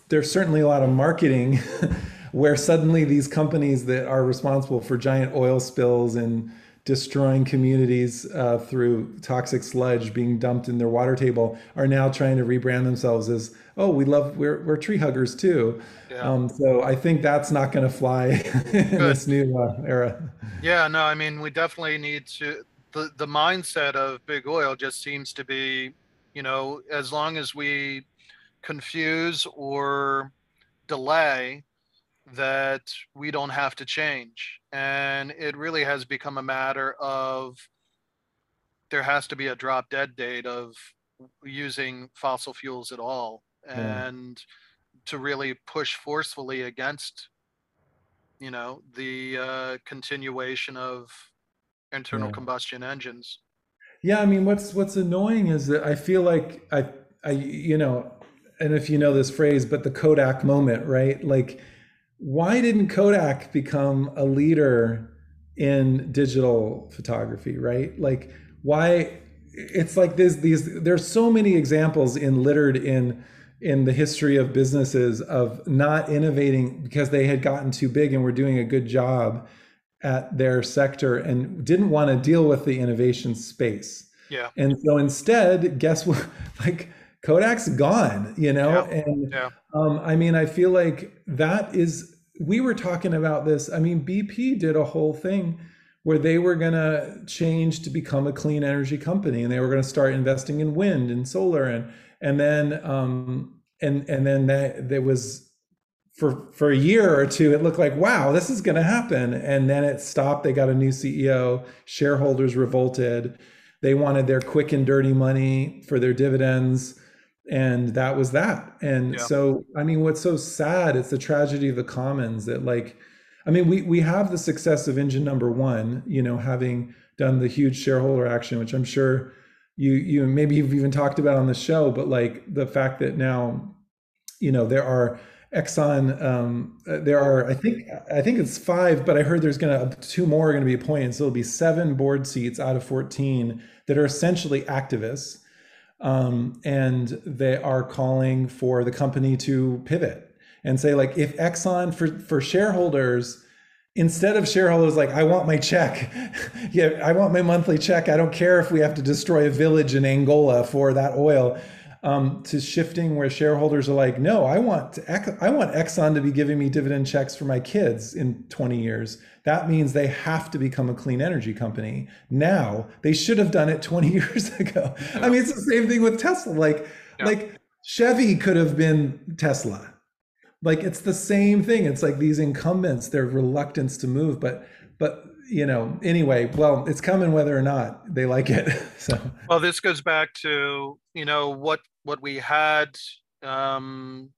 there's certainly a lot of marketing where suddenly these companies that are responsible for giant oil spills and destroying communities uh, through toxic sludge being dumped in their water table are now trying to rebrand themselves as oh we love we're, we're tree huggers too yeah. um, so i think that's not going to fly in this new uh, era yeah no i mean we definitely need to the, the mindset of big oil just seems to be you know as long as we confuse or delay that we don't have to change. And it really has become a matter of there has to be a drop dead date of using fossil fuels at all and to really push forcefully against you know the uh, continuation of internal yeah. combustion engines. Yeah i mean what's what's annoying is that i feel like i i you know and if you know this phrase but the kodak moment right? Like why didn't Kodak become a leader in digital photography, right? Like why it's like this these there's so many examples in littered in in the history of businesses of not innovating because they had gotten too big and were doing a good job at their sector and didn't want to deal with the innovation space. Yeah. And so instead, guess what? Like Kodak's gone, you know? Yeah. And yeah. Um, I mean, I feel like that is, we were talking about this. I mean, BP did a whole thing where they were going to change to become a clean energy company and they were going to start investing in wind and solar and and then um and and then that there was for for a year or two it looked like wow this is going to happen and then it stopped they got a new CEO shareholders revolted they wanted their quick and dirty money for their dividends and that was that. And yeah. so i mean what's so sad it's the tragedy of the commons that like i mean we we have the success of engine number one you know having done the huge shareholder action which i'm sure you you maybe you've even talked about on the show but like the fact that now you know there are exxon um, uh, there are i think i think it's five but i heard there's gonna two more are gonna be appointed. So it'll be seven board seats out of 14 that are essentially activists um, and they are calling for the company to pivot and say like if exxon for for shareholders instead of shareholders like i want my check. Yeah i want my monthly check. I don't care if we have to destroy a village in angola for that oil um, to shifting where shareholders are like no i want to, i want exxon to be giving me dividend checks for my kids in 20 years that means they have to become a clean energy company now. They should have done it 20 years ago. Yeah. I mean, it's the same thing with Tesla. Like, yeah. like Chevy could have been Tesla. Like it's the same thing. It's like these incumbents, their reluctance to move, but but you know, anyway, well, it's coming whether or not they like it. so well, this goes back to, you know, what what we had um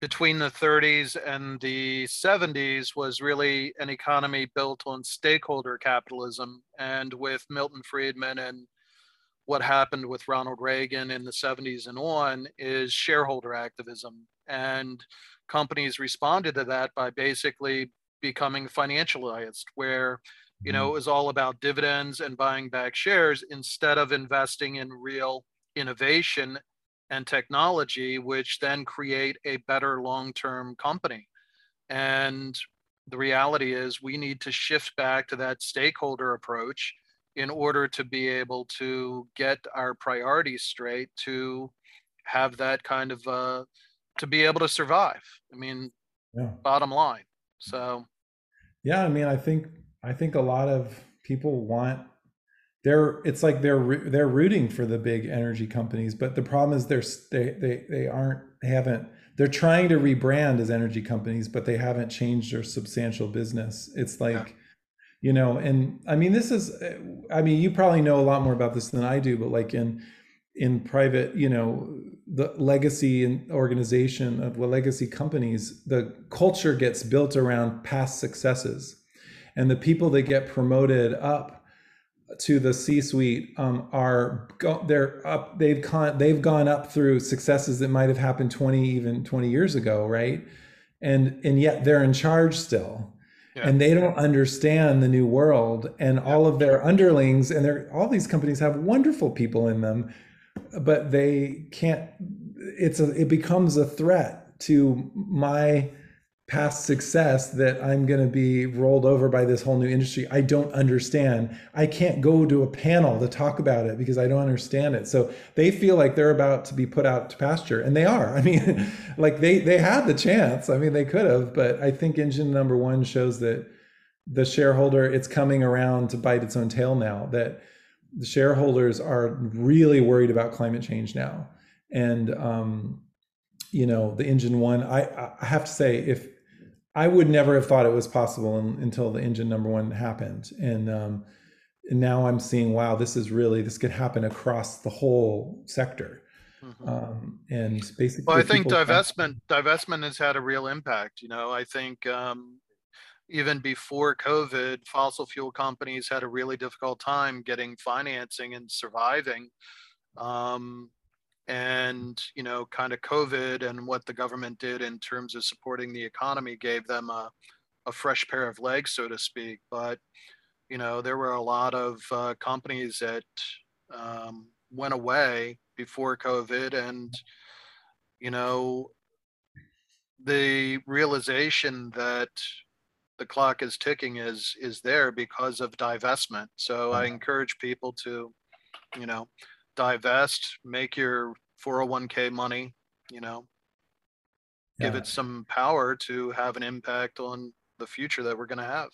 between the 30s and the 70s was really an economy built on stakeholder capitalism. And with Milton Friedman and what happened with Ronald Reagan in the 70s and on is shareholder activism. And companies responded to that by basically becoming financialized, where you know mm-hmm. it was all about dividends and buying back shares instead of investing in real innovation and technology, which then create a better long term company. And the reality is we need to shift back to that stakeholder approach in order to be able to get our priorities straight to have that kind of uh, to be able to survive. I mean, yeah. bottom line. So, yeah, I mean, I think I think a lot of people want they're it's like they're they're rooting for the big energy companies, but the problem is they're they they they aren't they haven't they're trying to rebrand as energy companies, but they haven't changed their substantial business. It's like yeah you know and i mean this is i mean you probably know a lot more about this than i do but like in in private you know the legacy and organization of the legacy companies the culture gets built around past successes. And the people that get promoted up to the C-suite um, are go, they're up they've con, they've gone up through successes that might have happened 20 even 20 years ago right? And and yet they're in charge still. Yeah. and they don't understand the new world and all of their underlings and all these companies have wonderful people in them but they can't it's a it becomes a threat to my past success that I'm going to be rolled over by this whole new industry. I don't understand. I can't go to a panel to talk about it because I don't understand it. So they feel like they're about to be put out to pasture and they are. I mean, like they they had the chance. I mean, they could have, but I think engine number 1 shows that the shareholder it's coming around to bite its own tail now that the shareholders are really worried about climate change now. And um you know, the engine 1 I I have to say if I would never have thought it was possible in, until the engine number one happened, and, um, and now I'm seeing, wow, this is really this could happen across the whole sector. Mm-hmm. Um, and basically, well, I think divestment divestment has had a real impact. You know, I think um, even before COVID, fossil fuel companies had a really difficult time getting financing and surviving. Um, and you know kind of covid and what the government did in terms of supporting the economy gave them a, a fresh pair of legs so to speak but you know there were a lot of uh, companies that um, went away before covid and you know the realization that the clock is ticking is is there because of divestment so i encourage people to you know divest, make your 401k money, you know, yeah. give it some power to have an impact on the future that we're going to have.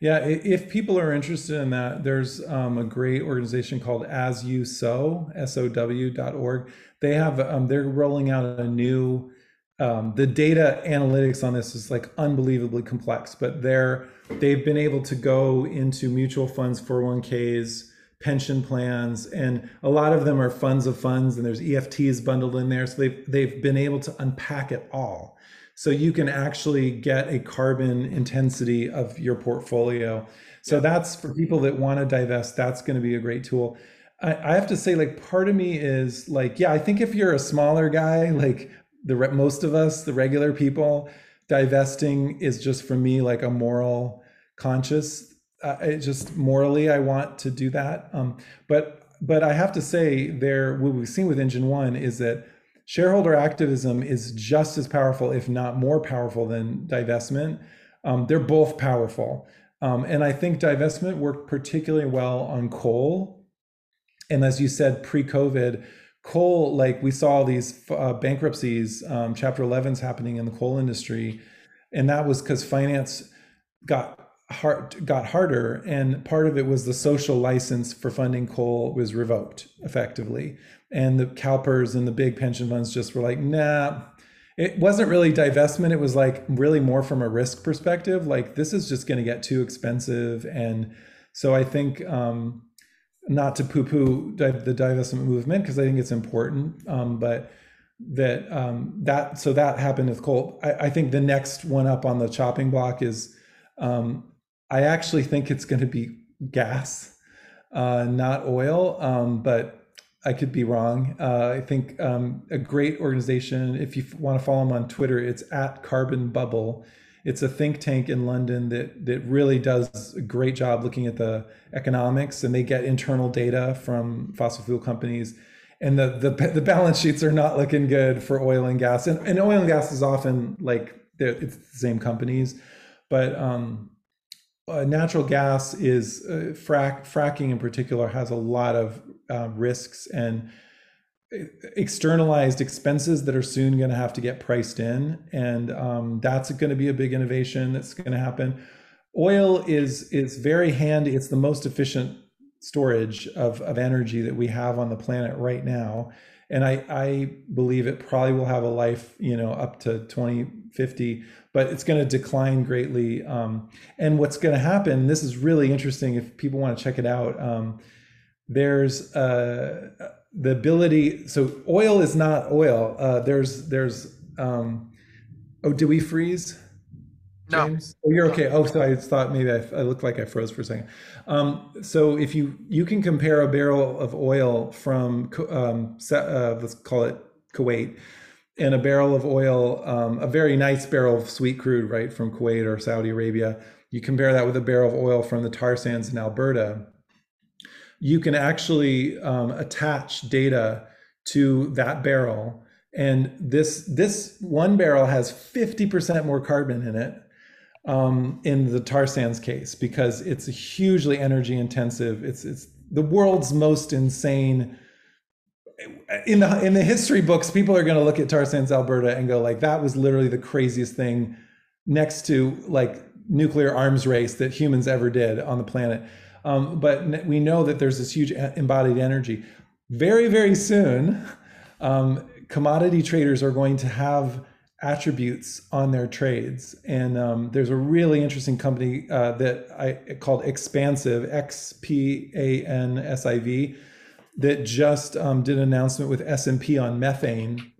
Yeah, if people are interested in that, there's um, a great organization called As You Sow, S-O-W.org. They have, um, they're rolling out a new, um, the data analytics on this is like unbelievably complex, but they're, they've been able to go into mutual funds, 401ks, pension plans, and a lot of them are funds of funds, and there's EFTs bundled in there. So they've they've been able to unpack it all. So you can actually get a carbon intensity of your portfolio. So that's for people that want to divest, that's going to be a great tool. I, I have to say, like, part of me is like, yeah, I think if you're a smaller guy, like the most of us, the regular people, divesting is just for me like a moral conscious uh, just morally I want to do that. Um, but but I have to say, there what we've seen with Engine One is that shareholder activism is just as powerful, if not more powerful, than divestment. Um, they're both powerful, um, and I think divestment worked particularly well on coal. And as you said, pre-COVID, coal like we saw these uh, bankruptcies, um, Chapter 11s happening in the coal industry, and that was because finance got hard got harder and part of it was the social license for funding coal was revoked effectively. And the CalPERS and the big pension funds just were like nah. It wasn't really divestment it was like really more from a risk perspective like this is just going to get too expensive and so i think um, not to poo-poo the divestment movement because i think it's important um, but that um, that so that happened with coal I, I, think the next one up on the chopping block is um, I actually think it's going to be gas, uh, not oil, um, but I could be wrong. Uh, I think um, a great organization, if you want to follow them on Twitter, it's at Carbon Bubble. It's a think tank in London that that really does a great job looking at the economics, and they get internal data from fossil fuel companies. And the the, the balance sheets are not looking good for oil and gas, and, and oil and gas is often like it's the same companies. But um, uh, natural gas is uh, frac fracking in particular has a lot of uh, risks. And externalized expenses that are soon going to have to get priced in and um, that's going to be a big innovation that's going to happen. Oil is is very handy it's the most efficient storage of, of energy that we have on the planet right now and I, I believe it probably will have a life you know up to 2050 but it's going to decline greatly um, and what's going to happen this is really interesting if people want to check it out um, there's uh, the ability so oil is not oil uh, there's there's um, oh do we freeze James? No. Oh, you're okay. Oh, so I thought maybe I, I looked like I froze for a second. Um, so if you you can compare a barrel of oil from um, uh, let's call it Kuwait, and a barrel of oil, um, a very nice barrel of sweet crude, right from Kuwait or Saudi Arabia. You compare that with a barrel of oil from the tar sands in Alberta you can actually um, attach data to that barrel. And this this one barrel has 50% more carbon in it um, in the tar sands case because it's hugely energy intensive. It's it's the world's most insane. In the in the history books people are going to look at tar sands alberta and go like that was literally the craziest thing next to like nuclear arms race that humans ever did on the planet um, but we know that there's this huge embodied energy. Very, very soon, um, commodity traders are going to have attributes on their trades. And um, there's a really interesting company uh, that I called Xpansiv, X P A N S I V, that just um, did an announcement with S&P on methane.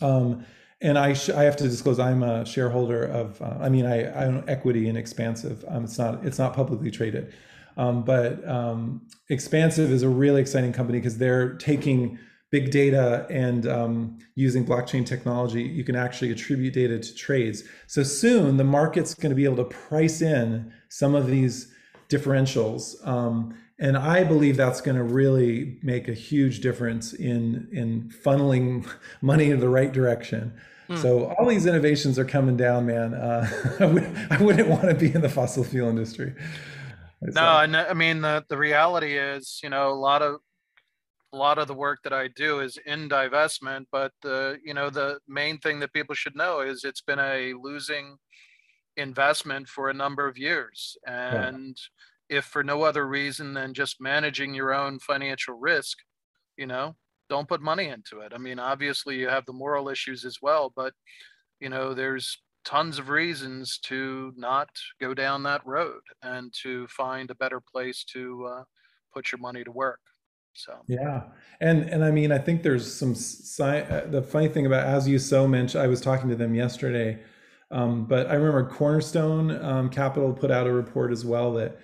Um, and I, I have to disclose I'm a shareholder of uh, I mean I, I own equity in Xpansiv. Um, it's not it's not publicly traded, um, but um, Xpansiv is a really exciting company because they're taking big data and um, using blockchain technology, you can actually attribute data to trades. So soon the market's going to be able to price in some of these differentials. Um, and I believe that's going to really make a huge difference in in funneling money in the right direction. Mm. So all these innovations are coming down, man. Uh, I wouldn't want to be in the fossil fuel industry no, and uh, I mean the the reality is, you know, a lot of a lot of the work that I do is in divestment, but the you know the main thing that people should know is it's been a losing investment for a number of years, and yeah. if for no other reason than just managing your own financial risk, you know, don't put money into it. I mean, obviously you have the moral issues as well, but you know, there's tons of reasons to not go down that road and to find a better place to uh, put your money to work. So yeah, and and I mean I think there's some sci- uh, the funny thing about As You Sow mentioned I was talking to them yesterday, um, but I remember Cornerstone um, Capital put out a report as well that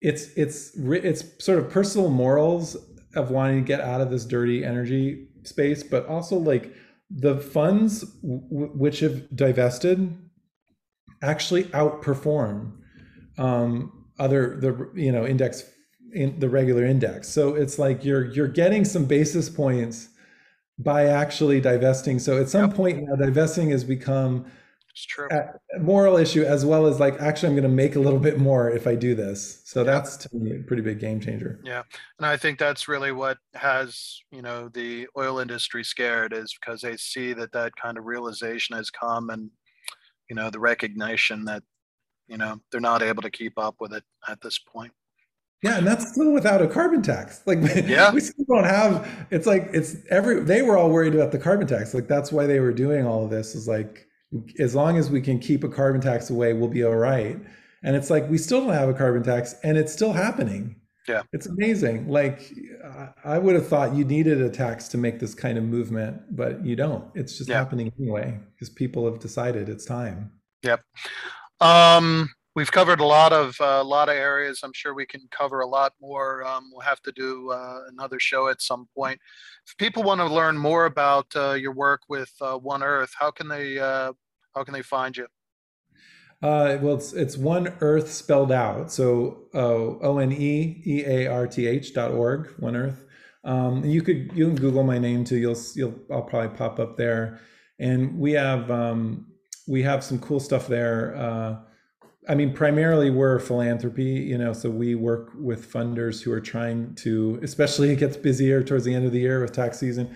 it's it's it's sort of personal morals of wanting to get out of this dirty energy space, but also like the funds w- which have divested actually outperform um, other the you know index in the regular index. So it's like you're you're getting some basis points by actually divesting. So at some yep. point now, divesting has become it's true. Moral issue as well as like actually I'm going to make a little bit more if I do this. So that's to me a pretty big game changer. Yeah, and I think that's really what has you know the oil industry scared is because they see that that kind of realization has come and you know the recognition that you know they're not able to keep up with it at this point. Yeah, and that's still without a carbon tax. Like, yeah, we still don't have. It's like it's every. They were all worried about the carbon tax. Like that's why they were doing all of this. Is like as long as we can keep a carbon tax away, we'll be all right. And it's like we still don't have a carbon tax, and it's still happening. Yeah, it's amazing. Like I would have thought you needed a tax to make this kind of movement, but you don't. It's just yeah. happening anyway because people have decided it's time. Yep. Um, we've covered a lot of uh, a lot of areas. I'm sure we can cover a lot more. Um, we'll have to do uh, another show at some point. If people want to learn more about uh, your work with uh, One Earth, how can they uh, how can they find you? Uh, well, it's it's One Earth spelled out. So O N E E A R T H dot org. One Earth. Um, you could you can Google my name too. You'll you'll I'll probably pop up there. And we have um, we have some cool stuff there I mean, primarily we're philanthropy, you know, so we work with funders who are trying to, especially it gets busier towards the end of the year with tax season,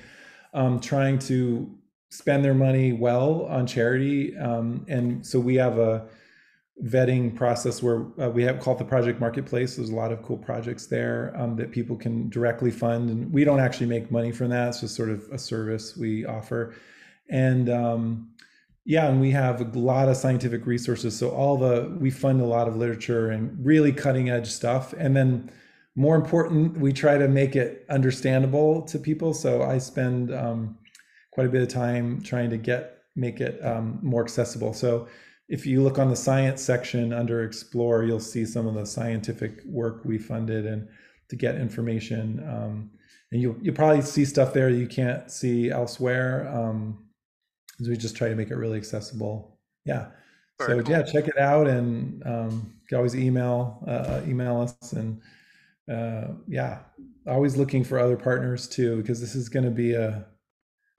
um, trying to spend their money well on charity. Um, and so we have a vetting process where uh, we have called the project marketplace. There's a lot of cool projects there um, that people can directly fund. And we don't actually make money from that. It's just sort of a service we offer. And, um, yeah, and we have a lot of scientific resources. So all the we fund a lot of literature and really cutting edge stuff. And then more important, we try to make it understandable to people. So I spend um, quite a bit of time trying to get make it um, more accessible. So if you look on the science section under Explore, you'll see some of the scientific work we funded and to get information. Um, and you you'll probably see stuff there you can't see elsewhere. Um, we just try to make it really accessible. Yeah. Very so cool. yeah, check it out, and um, you can always email uh, email us, and uh, yeah, always looking for other partners too, because this is going to be a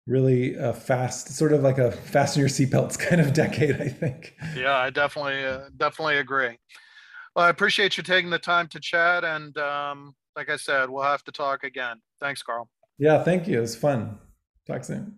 really a fast, sort of like a fasten your seatbelts kind of decade, I think. Yeah, I definitely uh, definitely agree. Well, I appreciate you taking the time to chat, and um, like I said, we'll have to talk again. Thanks, Karl. Yeah, thank you. It was fun. Talk soon.